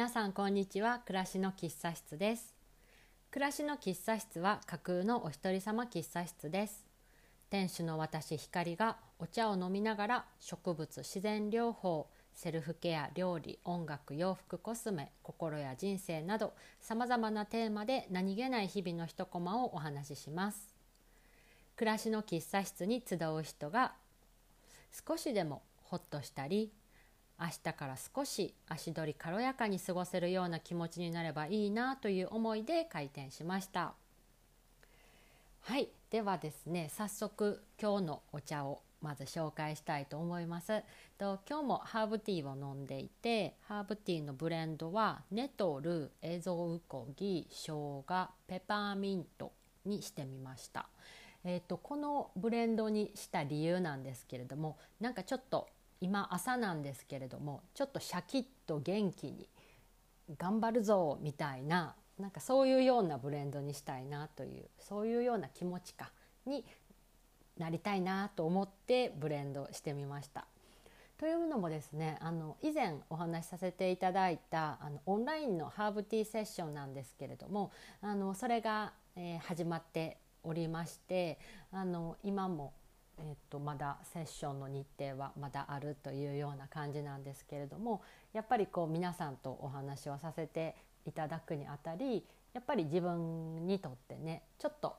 皆さんこんにちは。暮らしの喫茶室です。暮らしの喫茶室は架空のお一人様喫茶室です。店主の私光がお茶を飲みながら植物自然療法セルフケア料理音楽洋服コスメ心や人生などさまざまなテーマで何気ない日々の一コマをお話しします。暮らしの喫茶室に集う人が少しでもホッとしたり明日から少し足取り軽やかに過ごせるような気持ちになればいいなという思いで開店しました。はいではですね早速今日のお茶をまず紹介したいと思います。と今日もハーブティーを飲んでいてハーブティーのブレンドはネトルエゾウコギ生姜ペパーミントにしてみました。えーと、とこのブレンドにした理由なんですけれどもなんかちょっと今朝なんですけれどもちょっとシャキッと元気に頑張るぞみたいななんかそういうようなブレンドにしたいなというそういうような気持ちかになりたいなと思ってブレンドしてみました。というのもですねあの以前お話しさせていただいたあのオンラインのハーブティーセッションなんですけれどもあのそれが、えー、始まっておりましてあの今もえー、とまだセッションの日程はまだあるというような感じなんですけれどもやっぱりこう皆さんとお話をさせていただくにあたりやっぱり自分にとってねちょっと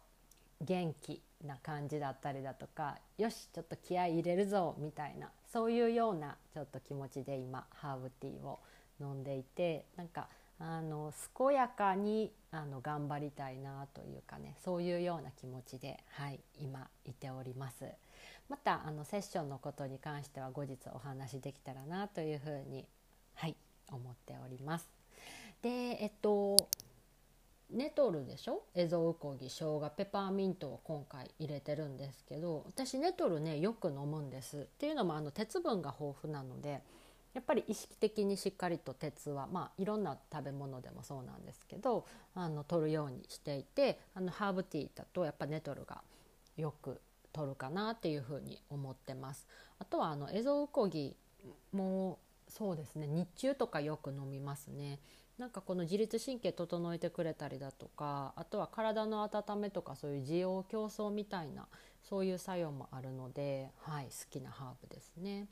元気な感じだったりだとかよしちょっと気合い入れるぞみたいなそういうようなちょっと気持ちで今ハーブティーを飲んでいてなんかあの健やかにあの頑張りたいなというかねそういうような気持ちで、はい、今いております。またあのセッションのことに関しては後日お話できたらなというふうに、はい、思っております。でえっとネトルでしょ？エゾウコギ生姜ペパーミントを今回入れてるんですけど私ネトルねよく飲むんですっていうのもあの鉄分が豊富なのでやっぱり意識的にしっかりと鉄は、まあ、いろんな食べ物でもそうなんですけどあの取るようにしていてあのハーブティーだとやっぱネトルがよく取るかなっていうふうに思ってます。あとはあのエゾウコギもそうですね日中とかよく飲みますね。なんかこの自律神経整えてくれたりだとかあとは体の温めとかそういう滋養競争みたいなそういう作用もあるので、はい、好きなハーブですね。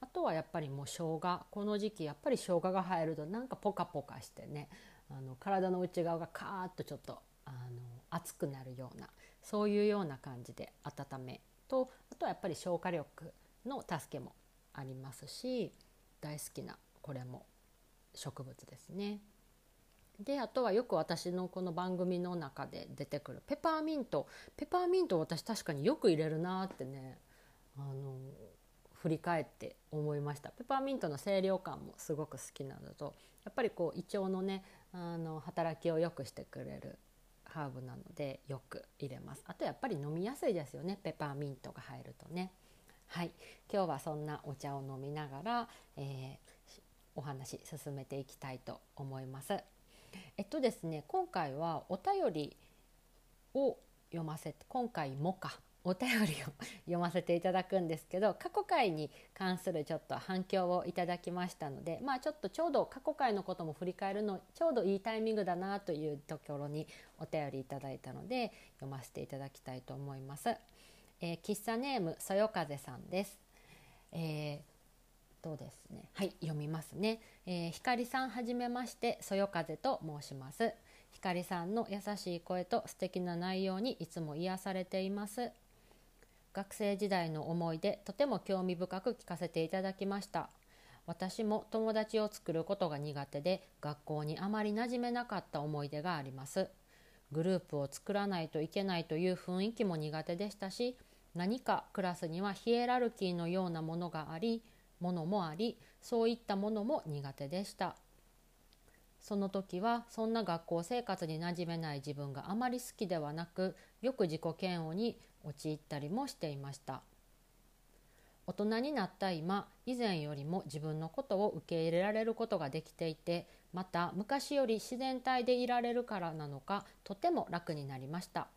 あとはやっぱりもう生姜この時期やっぱり生姜が入るとなんかポカポカしてねあの体の内側がカーッとちょっとあの熱くなるようなそういうような感じで温めとあとはやっぱり消化力の助けもありますし大好きなこれも植物ですね。であとはよく私のこの番組の中で出てくるペパーミントペパーミント私確かによく入れるなってねあの振り返って思いましたペパーミントの清涼感もすごく好きなのとやっぱりこう胃腸のねあの働きを良くしてくれるハーブなのでよく入れます。あとやっぱり飲みやすいですよね。ペパーミントが入るとね。はい。今日はそんなお茶を飲みながら、えー、お話進めていきたいと思います。えっとですね今回はお便りを読ませて今回もか。お便りを読ませていただくんですけど過去回に関するちょっと反響をいただきましたのでまあちょっとちょうど過去回のことも振り返るのちょうどいいタイミングだなというところにお便りいただいたので読ませていただきたいと思います。えー、喫茶ネームそよ風さんです。えーとですね、はい読みますね、えー、光さんはじめましてそよ風と申します光さんの優しい声と素敵な内容にいつも癒されています学生時代の思い出とても興味深く聞かせていただきました。私も友達を作ることが苦手で学校にあまり馴染めなかった思い出があります。グループを作らないといけないという雰囲気も苦手でしたし何かクラスにはヒエラルキーのようなものがありものもありそういったものも苦手でした。その時はそんな学校生活に馴染めない自分があまり好きではなくよく自己嫌悪に陥ったりもしていました。大人になった今以前よりも自分のことを受け入れられることができていてまた昔より自然体でいられるからなのかとても楽になりました。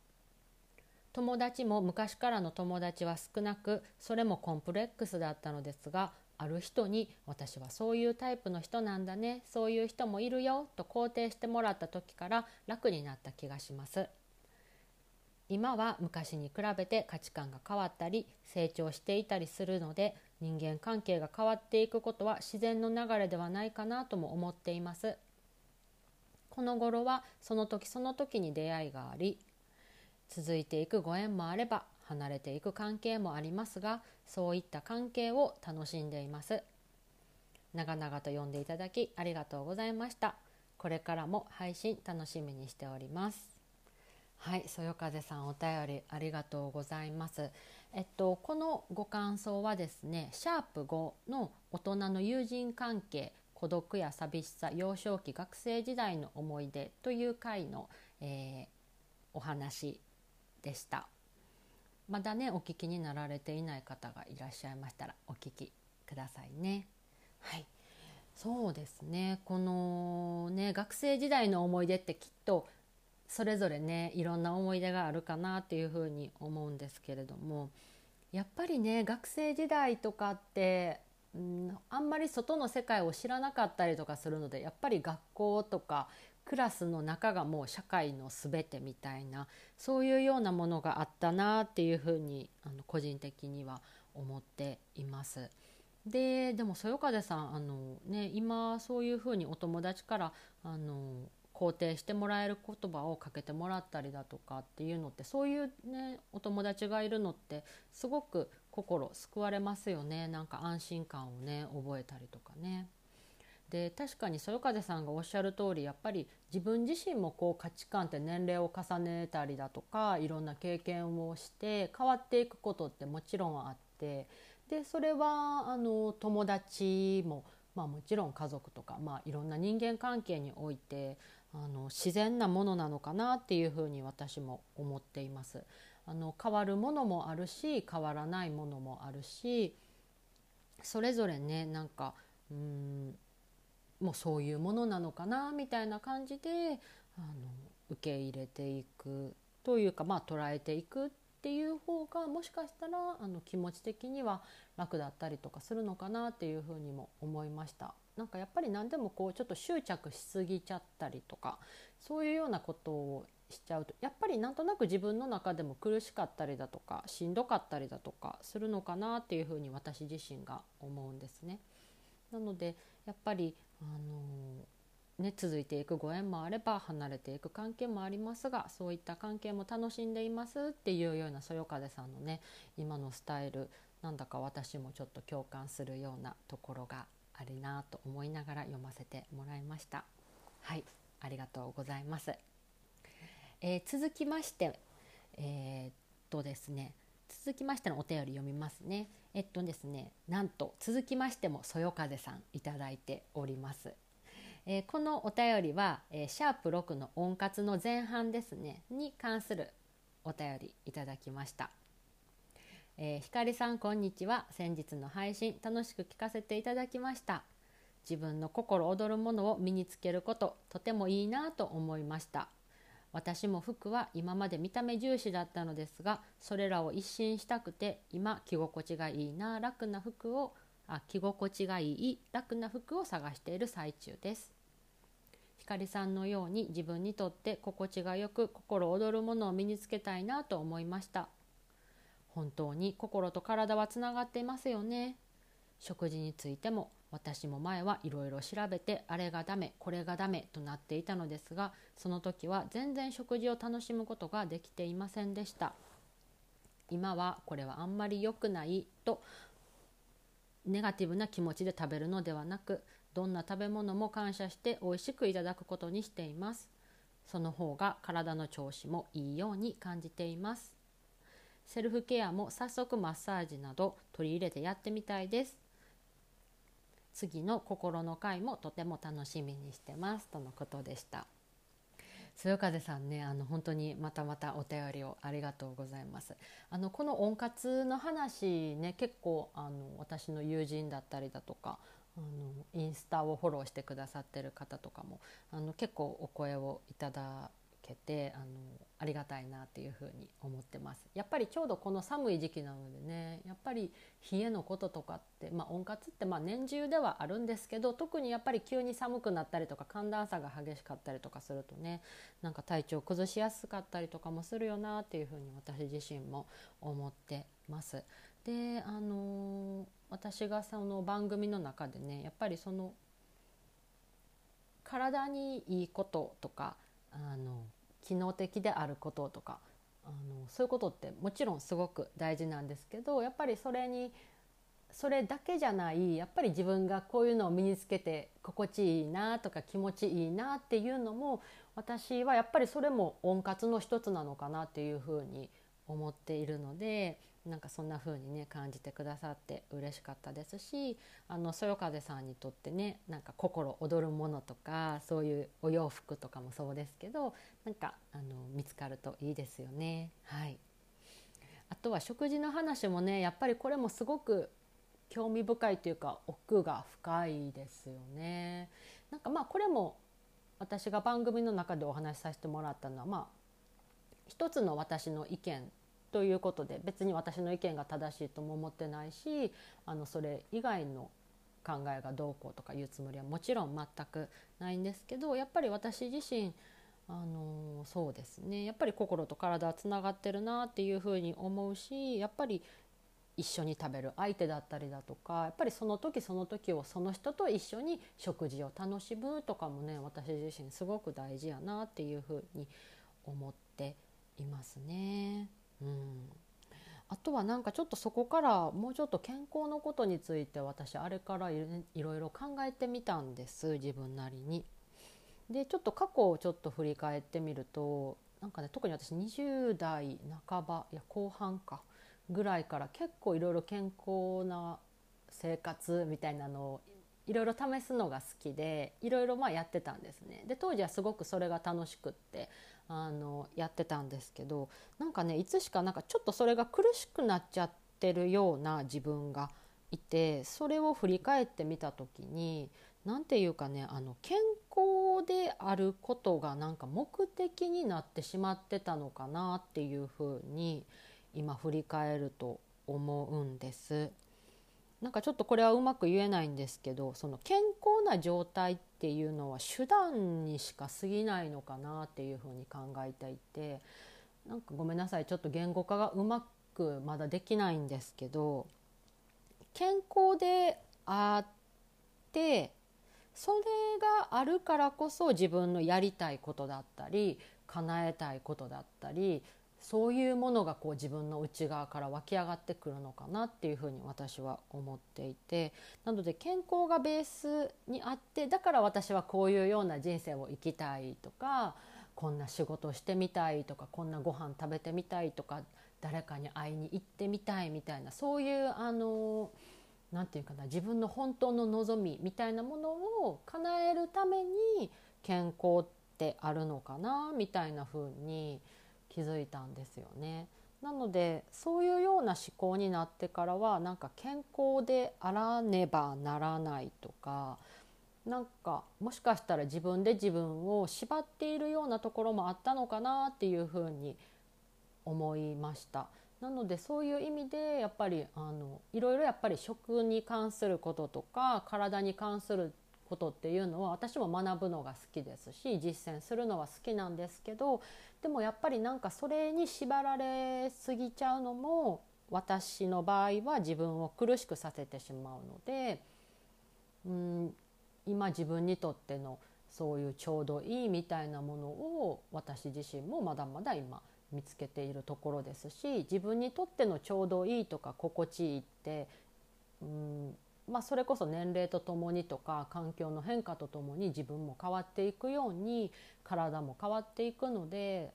友達も昔からの友達は少なくそれもコンプレックスだったのですがある人に私はそういうタイプの人なんだねそういう人もいるよと肯定してもらった時から楽になった気がします。今は昔に比べて価値観が変わったり成長していたりするので人間関係が変わっていくことは自然の流れではないかなとも思っています。この頃はその時その時に出会いがあり続いていくご縁もあれば離れていく関係もありますがそういった関係を楽しんでいます。長々と読んでいただきありがとうございました。これからも配信楽しみにしております。はいそよ風さんお便りありがとうございます。えっとこのご感想はですねシャープ5の大人の友人関係孤独や寂しさ幼少期学生時代の思い出という回の、えー、お話でした。まだねお聞きになられていない方がいらっしゃいましたらお聞きくださいね。はいそうですねこのね学生時代の思い出ってきっとそれぞれねいろんな思い出があるかなっていうふうに思うんですけれどもやっぱりね学生時代とかって、うん、あんまり外の世界を知らなかったりとかするのでやっぱり学校とかクラスの中がもう社会の全てみたいなそういうようなものがあったなっていうふうにあの個人的には思っています。ででもそよ風さんあの、ね、今そういうふうにお友達からあの肯定してもらえる言葉をかけてもらったりだとかっていうのってそういうねお友達がいるのってすごく心救われますよねなんか安心感をね覚えたりとかね。で確かにそよ風さんがおっしゃる通りやっぱり自分自身もこう価値観って年齢を重ねたりだとかいろんな経験をして変わっていくことってもちろんあってでそれはあの友達も、まあ、もちろん家族とか、まあ、いろんな人間関係においてあの自然なものなのかなっていうふうに私も思っています。あの変わるものもあるし変わらないものもあるしそれぞれねなんかうんもうそういうものなのかなみたいな感じであの受け入れていくというかまあ捉えていくっていう方がもしかしたらあの気持ち的には楽だったりとかするのかなっていうふうにも思いました。なんかやっぱり何でもこうちょっと執着しすぎちゃったりとかそういうようなことをしちゃうとやっぱりなんとなく自分の中でも苦しかったりだとかしんどかったりだとかするのかなっていうふうに私自身が思うんですね。なのでやっぱりあのね、続いていくご縁もあれば離れていく関係もありますがそういった関係も楽しんでいますっていうようなそよ風さんのね今のスタイルなんだか私もちょっと共感するようなところがあるなと思いながら読ませてもらいました。はいありがとうございます、えー、続きましてえー、っとですね続きましてのお便り読みますね。えっとですねなんと続きましてもそよ風さんいただいております、えー、このお便りは、えー、シャープ6の温活の前半ですねに関するお便りいただきました。えー、ひかりさんこんにちは。先日の配信楽しく聞かせていただきました。自分の心躍るものを身につけることとてもいいなと思いました。私も服は今まで見た目重視だったのですがそれらを一新したくて今着心地がいいな楽な服をあ着心地がいい楽な服を探している最中です。ひかりさんのように自分にとって心地がよく心躍るものを身につけたいなと思いました。本当に心と体はつながっていますよね。食事についても私も前はいろいろ調べてあれがダメこれがダメとなっていたのですがその時は全然食事を楽しむことができていませんでした。今はこれはあんまり良くないとネガティブな気持ちで食べるのではなくどんな食べ物も感謝して美味しくいただくことにしています。その方が体の調子もいいように感じています。セルフケアも早速マッサージなど取り入れてやってみたいです。次の心の会もとても楽しみにしてますとのことでした。豊風さんねあの本当にまたまたお便りをありがとうございます。あのこの温活の話ね結構あの私の友人だったりだとかあのインスタをフォローしてくださってる方とかもあの結構お声をいただけてあのありがたいなっていうふうに思ってますやっぱりちょうどこの寒い時期なのでねやっぱり冷えのこととかって、まあ、温活ってまあ年中ではあるんですけど特にやっぱり急に寒くなったりとか寒暖差が激しかったりとかするとねなんか体調崩しやすかったりとかもするよなっていうふうに私自身も思ってます。であのー、私がその番組の中でねやっぱりその体にいいこととかあの機能的であることとかあのそういうことってもちろんすごく大事なんですけどやっぱりそれにそれだけじゃないやっぱり自分がこういうのを身につけて心地いいなとか気持ちいいなっていうのも私はやっぱりそれも温活の一つなのかなっていうふうに思っているのでなんかそんな風にね感じてくださって嬉しかったですしあのそよ風さんにとってねなんか心躍るものとかそういうお洋服とかもそうですけどなんかあの見つかるといいですよね。はい、あとは食事の話もねやっぱりこれもすごく興味深いというか奥が深いですよね。なんかまあこれも私が番組の中でお話しさせてもらったのはまあ一つの私の意見ということで別に私の意見が正しいとも思ってないしあのそれ以外の考えがどうこうとかいうつもりはもちろん全くないんですけどやっぱり私自身あのそうですねやっぱり心と体はつながってるなっていうふうに思うしやっぱり一緒に食べる相手だったりだとかやっぱりその時その時をその人と一緒に食事を楽しむとかもね私自身すごく大事やなっていうふうに思っていますね。うん、あとはなんかちょっとそこからもうちょっと健康のことについて私あれからいろいろ考えてみたんです自分なりに。でちょっと過去をちょっと振り返ってみるとなんかね特に私20代半ばいや後半かぐらいから結構いろいろ健康な生活みたいなのをいろいろ試すのが好きでいろいろまあやってたんですね。で当時はすごくそれが楽しくってあのやってたんですけどなんかねいつしかなんかちょっとそれが苦しくなっちゃってるような自分がいてそれを振り返ってみた時に何て言うかねあの健康であることがなんか目的になってしまってたのかなっていうふうに今振り返ると思うんです。なんかちょっとこれはうまく言えないんですけどその健康な状態っていうのは手段にしか過ぎないのかなっていうふうに考えていてなんかごめんなさいちょっと言語化がうまくまだできないんですけど健康であってそれがあるからこそ自分のやりたいことだったり叶えたいことだったりそういうものがこう自分の内側から湧き上がってくるのかなっていうふうに私は思っていてなので健康がベースにあってだから私はこういうような人生を生きたいとかこんな仕事してみたいとかこんなご飯食べてみたいとか誰かに会いに行ってみたいみたいなそういうあの何て言うかな自分の本当の望みみたいなものを叶えるために健康ってあるのかなみたいな風に思気づいたんですよね。なのでそういうような思考になってからはなんか健康であらねばならないとかなんかもしかしたら自分で自分を縛っているようなところもあったのかなっていうふうに思いました。なのでそういう意味でやっぱりあのいろいろやっぱり食に関することとか体に関することっていうのは私も学ぶのが好きですし実践するのは好きなんですけどでもやっぱりなんかそれに縛られすぎちゃうのも私の場合は自分を苦しくさせてしまうのでうん今自分にとってのそういうちょうどいいみたいなものを私自身もまだまだ今見つけているところですし自分にとってのちょうどいいとか心地いいってうんまあ、それこそ年齢とともにとか環境の変化とともに自分も変わっていくように体も変わっていくので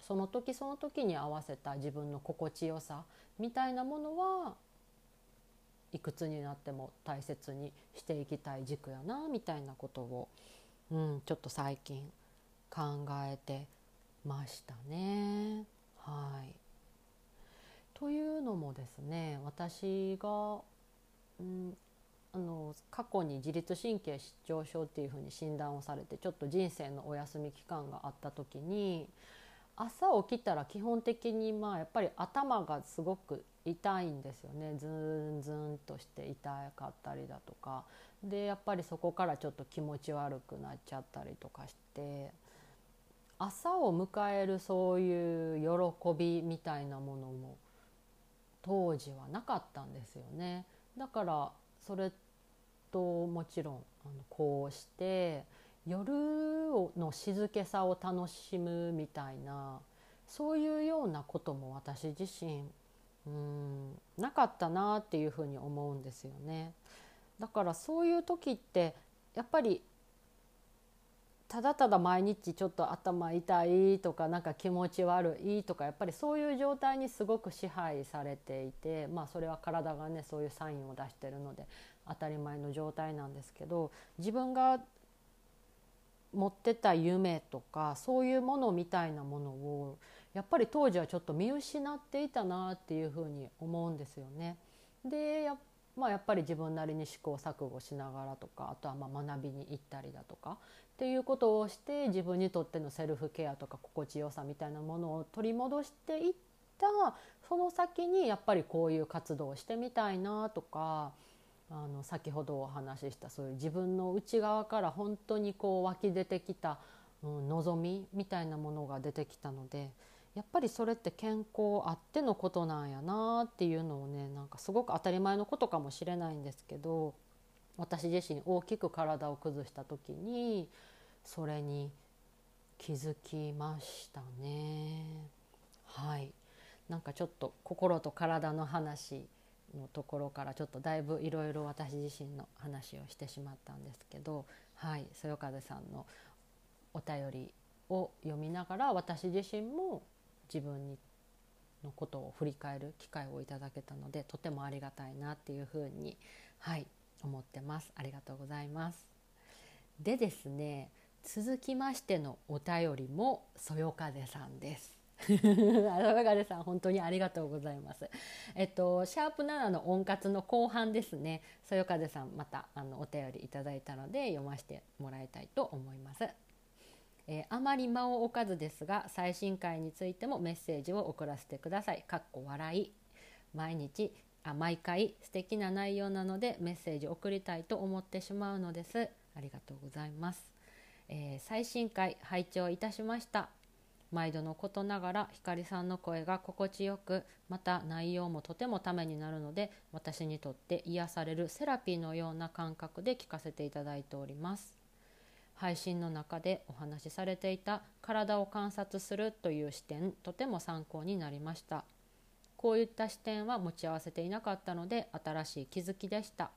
その時その時に合わせた自分の心地よさみたいなものはいくつになっても大切にしていきたい軸やなみたいなことを、うん、ちょっと最近考えてましたね。はいというのもですね私がうん、あの過去に自律神経失調症っていうふうに診断をされてちょっと人生のお休み期間があった時に朝起きたら基本的にまあやっぱり頭がすごく痛いんですよねズンズンとして痛かったりだとかでやっぱりそこからちょっと気持ち悪くなっちゃったりとかして朝を迎えるそういう喜びみたいなものも当時はなかったんですよね。だからそれともちろんあのこうして夜の静けさを楽しむみたいなそういうようなことも私自身うんなかったなっていうふうに思うんですよね。だからそういう時ってやっぱりただただ毎日ちょっと頭痛いとかなんか気持ち悪いとかやっぱりそういう状態にすごく支配されていてまあそれは体がねそういうサインを出してるので当たり前の状態なんですけど自分が持ってた夢とかそういうものみたいなものをやっぱり当時はちょっと見失っていたなっていうふうに思うんですよね。でや,、まあ、やっぱり自分なりに試行錯誤しながらとかあとはま学びに行ったりだとかっていうことをして自分にとってのセルフケアとか心地よさみたいなものを取り戻していったその先にやっぱりこういう活動をしてみたいなとかあの先ほどお話ししたそういう自分の内側から本当にこう湧き出てきた、うん、望みみたいなものが出てきたのでやっぱりそれって健康あってのことなんやなっていうのをねなんかすごく当たり前のことかもしれないんですけど私自身大きく体を崩した時にそれに気づきましたね。はいなんかちょっと心と体の話のところからちょっとだいぶいろいろ私自身の話をしてしまったんですけどはいそよ風さんのお便りを読みながら私自身も自分にのことを振り返る機会をいただけたのでとてもありがたいなっていうふうにはい思ってますありがとうございますでですね続きましてのお便りもそよ風さんですアロガレさん本当にありがとうございます。えっとシャープ7の温活の後半ですね。そよ風さんまたあのお便りいただいたので読ませてもらいたいと思います。えー、あまり間を置かずですが最新回についてもメッセージを送らせてください。かっこ笑い毎日あ毎回素敵な内容なのでメッセージ送りたいと思ってしまうのです。ありがとうございます。えー、最新回拝聴いたしました。毎度のことながら光さんの声が心地よくまた内容もとてもためになるので私にとって癒されるセラピーのような感覚で聞かせていただいております配信の中でお話しされていた体を観察するという視点とても参考になりました。こういった視点は持ち合わせていなかったので新しい気づきでした。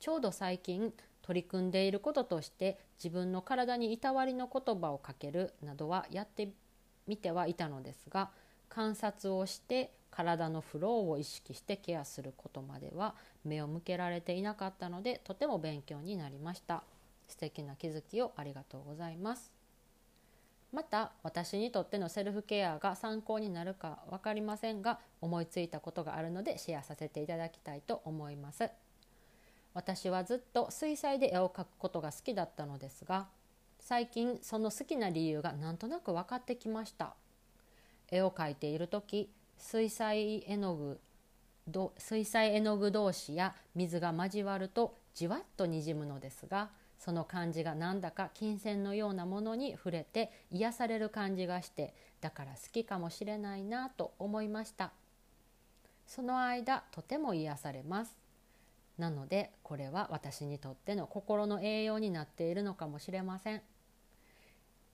ちょうど最近取り組んでいることとして自分の体にいたわりの言葉をかけるなどはやってみてはいたのですが観察をして体のフローを意識してケアすることまでは目を向けられていなかったのでとても勉強になりました。素敵な気づきをありがとうございます。また私にとってのセルフケアが参考になるか分かりませんが思いついたことがあるのでシェアさせていただきたいと思います。私はずっと水彩で絵を描くことが好きだったのですが最近その好きな理由がなんとなく分かってきました。絵を描いている時水彩絵の具水彩絵の具同士や水が交わるとじわっとにじむのですがその感じがなんだか金銭のようなものに触れて癒される感じがしてだから好きかもしれないなと思いました。その間とても癒されます。なのでこれは私にとっての心の栄養になっているのかもしれません。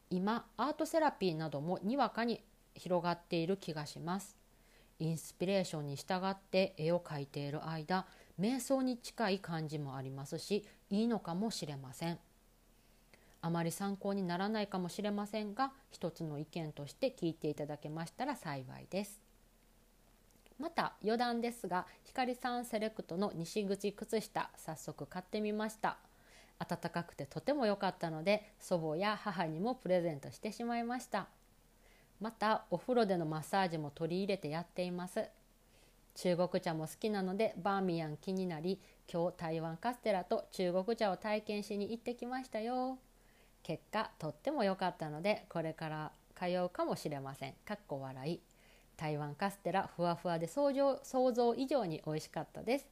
今アートセラピーなどもにわかに広がっている気がします。インスピレーションに従って絵を描いている間瞑想に近い感じもありますしいいのかもしれません。あまり参考にならないかもしれませんが一つの意見として聞いていただけましたら幸いです。また余談ですが光さんセレクトの西口靴下早速買ってみました。暖かくてとても良かったので祖母や母にもプレゼントしてしまいました。またお風呂でのマッサージも取り入れてやっています。中国茶も好きなのでバーミヤン気になり今日台湾カステラと中国茶を体験しに行ってきましたよ。結果とっても良かったのでこれから通うかもしれません。かっこ笑い。台湾カステラふわふわで想像想像以上に美味しかったです。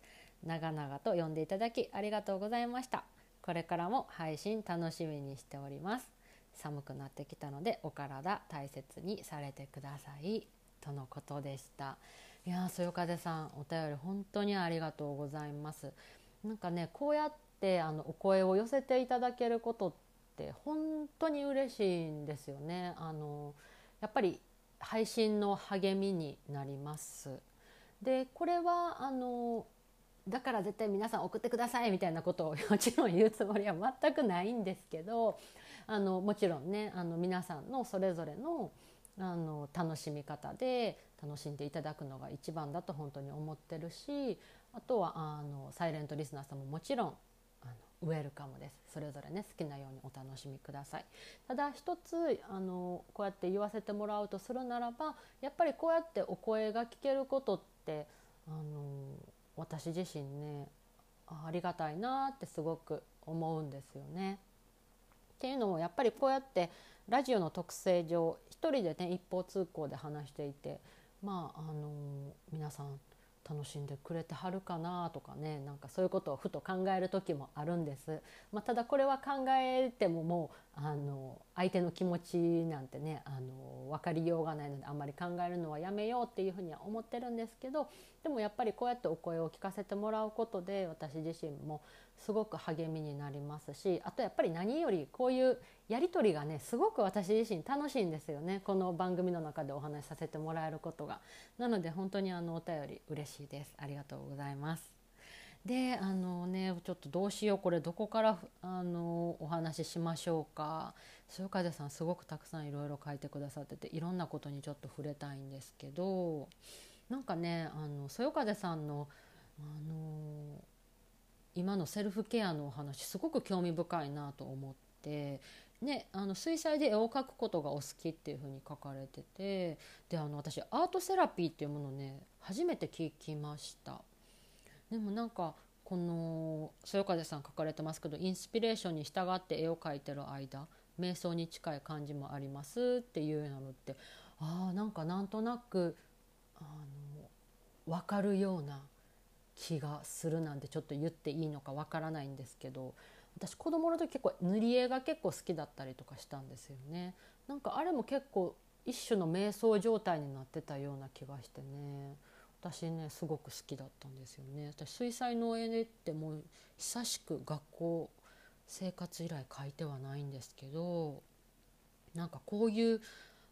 長々と読んでいただきありがとうございました。これからも配信楽しみにしております。寒くなってきたのでお体大切にされてください。とのことでした。いやそよ風さんお便り本当にありがとうございます。なんかねこうやってあのお声を寄せていただけることって本当に嬉しいんですよね。あのやっぱり配信の励みになります。でこれはあのだから絶対皆さん送ってくださいみたいなことを もちろん言うつもりは全くないんですけどあのもちろんねあの皆さんのそれぞれのあの楽しみ方で楽しんでいただくのが一番だと本当に思ってるしあとはあのサイレントリスナーさんももちろんあのウェルカムですそれぞれね好きなようにお楽しみくださいただ一つあのこうやって言わせてもらうとするならばやっぱりこうやってお声が聞けることってあの私自身ねありがたいなってすごく思うんですよね。っていうのもやっぱりこうやってラジオの特性上一人でね一方通行で話していてまああの皆さん楽しんでくれてはるかなとかねなんかそういうことをふと考える時もあるんです、まあ、ただこれは考えてももうあの相手の気持ちなんてねあの分かりようがないのであんまり考えるのはやめようっていうふうには思ってるんですけどでもやっぱりこうやってお声を聞かせてもらうことで私自身もすごく励みになりますしあとやっぱり何よりこういうやり取りがねすごく私自身楽しいんですよねこの番組の中でお話しさせてもらえることが。なので本当にあのお便り嬉しいです。ありがとうございます。であのねちょっとどうしようこれどこからあのお話ししましょうか。潮風さんすごくたくさんいろいろ書いてくださってていろんなことにちょっと触れたいんですけどなんかねあのそよ風さんのあの今のセルフケアのお話すごく興味深いなと思って、ね、あの水彩で絵を描くことがお好きっていうふうに書かれててであの私アートセラピーっていうものね初めて聞きました。でもなんかこのそよ風さん書かれてますけどインスピレーションに従って絵を描いてる間瞑想に近い感じもありますっていうのってああんかなんとなくあの分かるような気がするなんてちょっと言っていいのかわからないんですけど私子供の時結構塗り絵が結構好きだったりとかしたんですよね。なんかあれも結構一種の瞑想状態になってたような気がしてね。私ねすごく好きだったんですよね私水彩の絵ってもう久しく学校生活以来描いてはないんですけどなんかこういう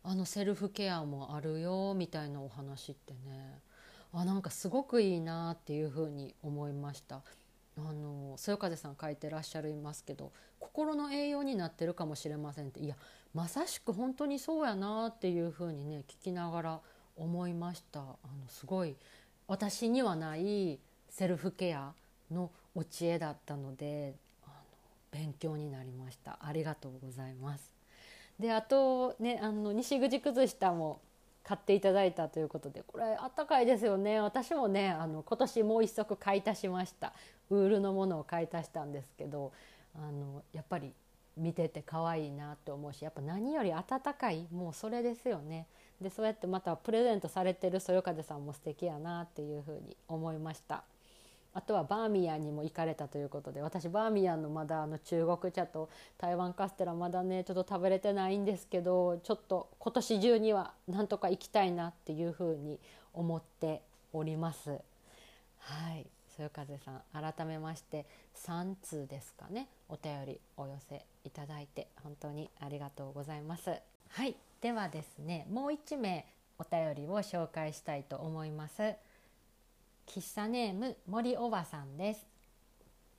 あのセルフケアもあるよみたいなお話ってねあなんかすごくいいなっていうふうに思いました。あのそよ風さん書いてらっしゃいますけど心の栄養になってるかもしれませんっていやまさしく本当にそうやなっていうふうにね聞きながら思いました。あのすごい私にはないセルフケアのお知恵だったのであの勉強になりました。ありがとうございます。であとねあの西口崩したも買っていただいたということでこれあったかいですよね。私もねあの今年もう一足買い足しました。ウールのものを買い足したんですけどあのやっぱり見てて可愛いなと思うしやっぱ何より温かいもうそれですよね。でそうやってまたプレゼントされてるそよ風さんも素敵やなっていうふうに思いました。あとはバーミヤンにも行かれたということで私バーミヤンのまだあの中国茶と台湾カステラまだねちょっと食べれてないんですけどちょっと今年中にはなんとか行きたいなっていうふうに思っております。はい。そよ風さん改めまして3通ですかね。お便りお寄せいただいて本当にありがとうございます。はい。ではですねもう1名お便りを紹介したいと思います喫茶ネーム森おばさんです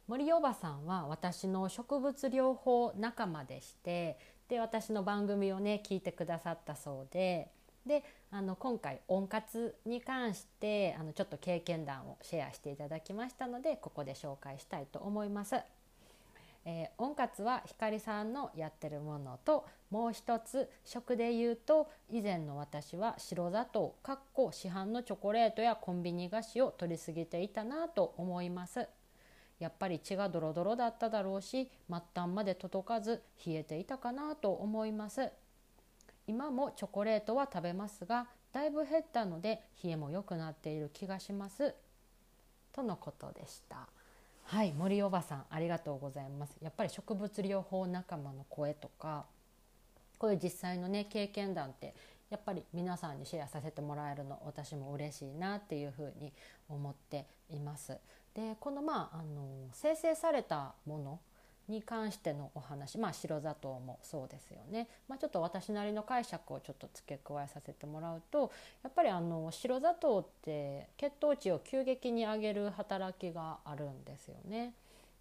森おばさんは私の植物療法仲間でしてで私の番組をね聞いてくださったそうでであの今回温活に関してあのちょっと経験談をシェアしていただきましたのでここで紹介したいと思います。えー、温活は光さんのやってるものともう一つ食で言うと以前の私は白砂糖かっこ市販のチョコレートやコンビニ菓子を取りすぎていたなと思います。やっぱり血がドロドロだっただろうし末端まで届かず冷えていたかなと思います。今もチョコレートは食べますがだいぶ減ったので冷えも良くなっている気がします。とのことでした。はい森おばさんありがとうございますやっぱり植物療法仲間の声とかこういう実際のね経験談ってやっぱり皆さんにシェアさせてもらえるの私も嬉しいなっていうふうに思っています。でこのまああの生成されたものに関してのお話まあ白砂糖もそうですよね、まあ、ちょっと私なりの解釈をちょっと付け加えさせてもらうとやっぱりあの白砂糖って血糖値を急激に上げる働きがあるんですよね。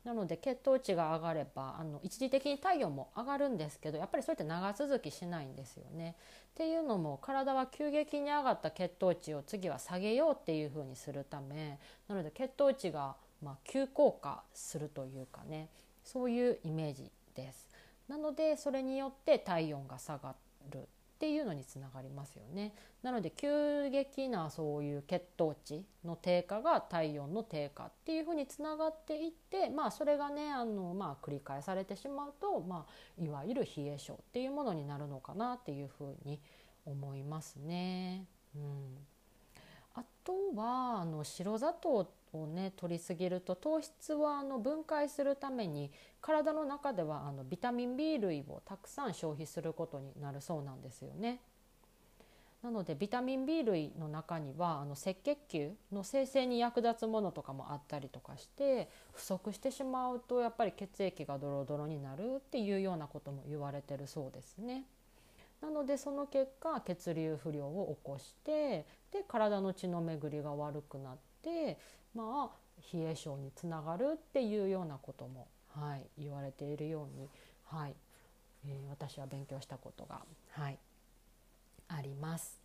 なので血糖値が上がればあの一時的に体温も上がるんですけどやっぱりそれって長続きしないんですよね。っていうのも体は急激に上がった血糖値を次は下げようっていうふうにするためなので血糖値がま急降下するというかねそういうイメージです。なのでそれによって体温が下がるっていうのにつながりますよね。なので急激なそういう血糖値の低下が体温の低下っていうふうにつながっていってまあそれがねあの、まあ、繰り返されてしまうと、まあ、いわゆる冷え症っていうものになるのかなっていうふうに思いますね。うんあとはあの白砂糖をね取りすぎると糖質はあの分解するために体の中ではあのビタミン B 類をたくさん消費することになるそうなんですよね。なのでビタミン B 類の中にはあの赤血球の生成に役立つものとかもあったりとかして不足してしまうとやっぱり血液がドロドロになるっていうようなことも言われてるそうですね。なのでその結果血流不良を起こしてで体の血の巡りが悪くなってまあ冷え性につながるっていうようなことも、はい、言われているように、はいえー、私は勉強したことが、はい、あります。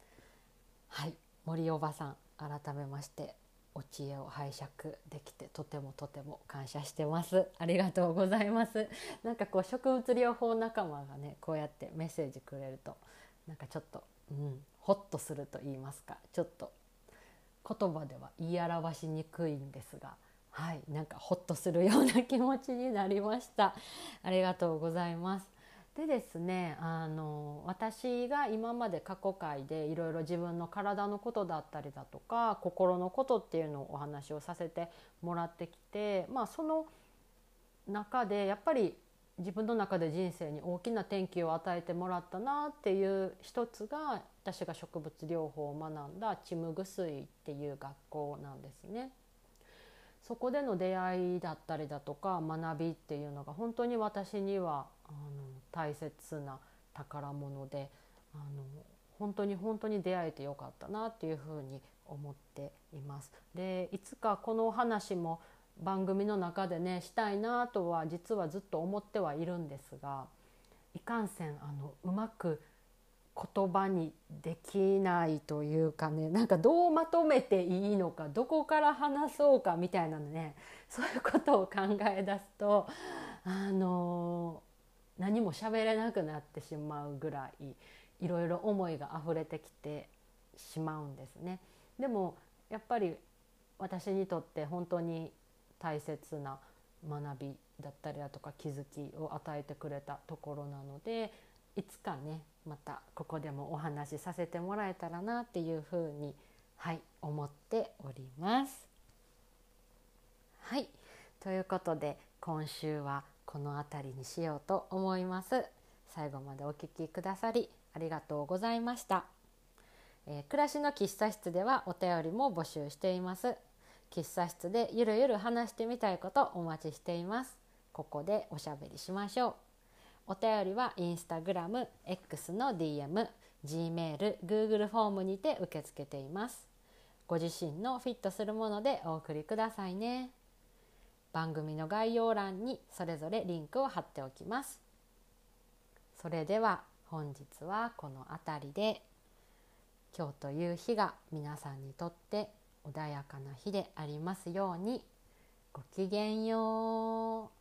はい、森おばさん改めましてお知恵を拝借できてとてもとても感謝してますありがとうございますなんかこう植物療法仲間がねこうやってメッセージくれるとなんかちょっとうんホッとすると言いますかちょっと言葉では言い表しにくいんですがはいなんかホッとするような気持ちになりました。ありがとうございます。でですねあの私が今まで過去回でいろいろ自分の体のことだったりだとか心のことっていうのをお話をさせてもらってきてまあその中でやっぱり自分の中で人生に大きな転機を与えてもらったなっていう一つが私が植物療法を学んだチムグスイっていう学校なんですね。そこでの出会いだったりだとか学びっていうのが本当に私にはあの大切な宝物であの本当に本当に出会えてよかったなっていうふうに思っています。でいつかこの話も番組の中でねしたいなとは実はずっと思ってはいるんですがいかんせんあのうまく言葉にできないというかねなんかどうまとめていいのかどこから話そうかみたいなのねそういうことを考え出すとあの何も喋れなくなってしまうぐらいいろいろ思いが溢れてきてしまうんですね。でもやっぱり私にとって本当に大切な学びだったりだとか気づきを与えてくれたところなのでいつかねまたここでもお話しさせてもらえたらなっていうふうにはい思っております。はいということで今週はこの辺りにしようと思います。最後までお聴きくださりありがとうございました。えー、暮らしの喫茶室ではお便りも募集しています。喫茶室でゆるゆる話してみたいことお待ちしています。ここでおしゃべりしましょう。お便りはインスタグラム X の DM、Gmail、Google フォームにて受け付けています。ご自身のフィットするものでお送りくださいね。番組の概要欄にそれぞれリンクを貼っておきます。それでは本日はこの辺りで今日という日が皆さんにとって穏やかな日でありますようにごきげんよう。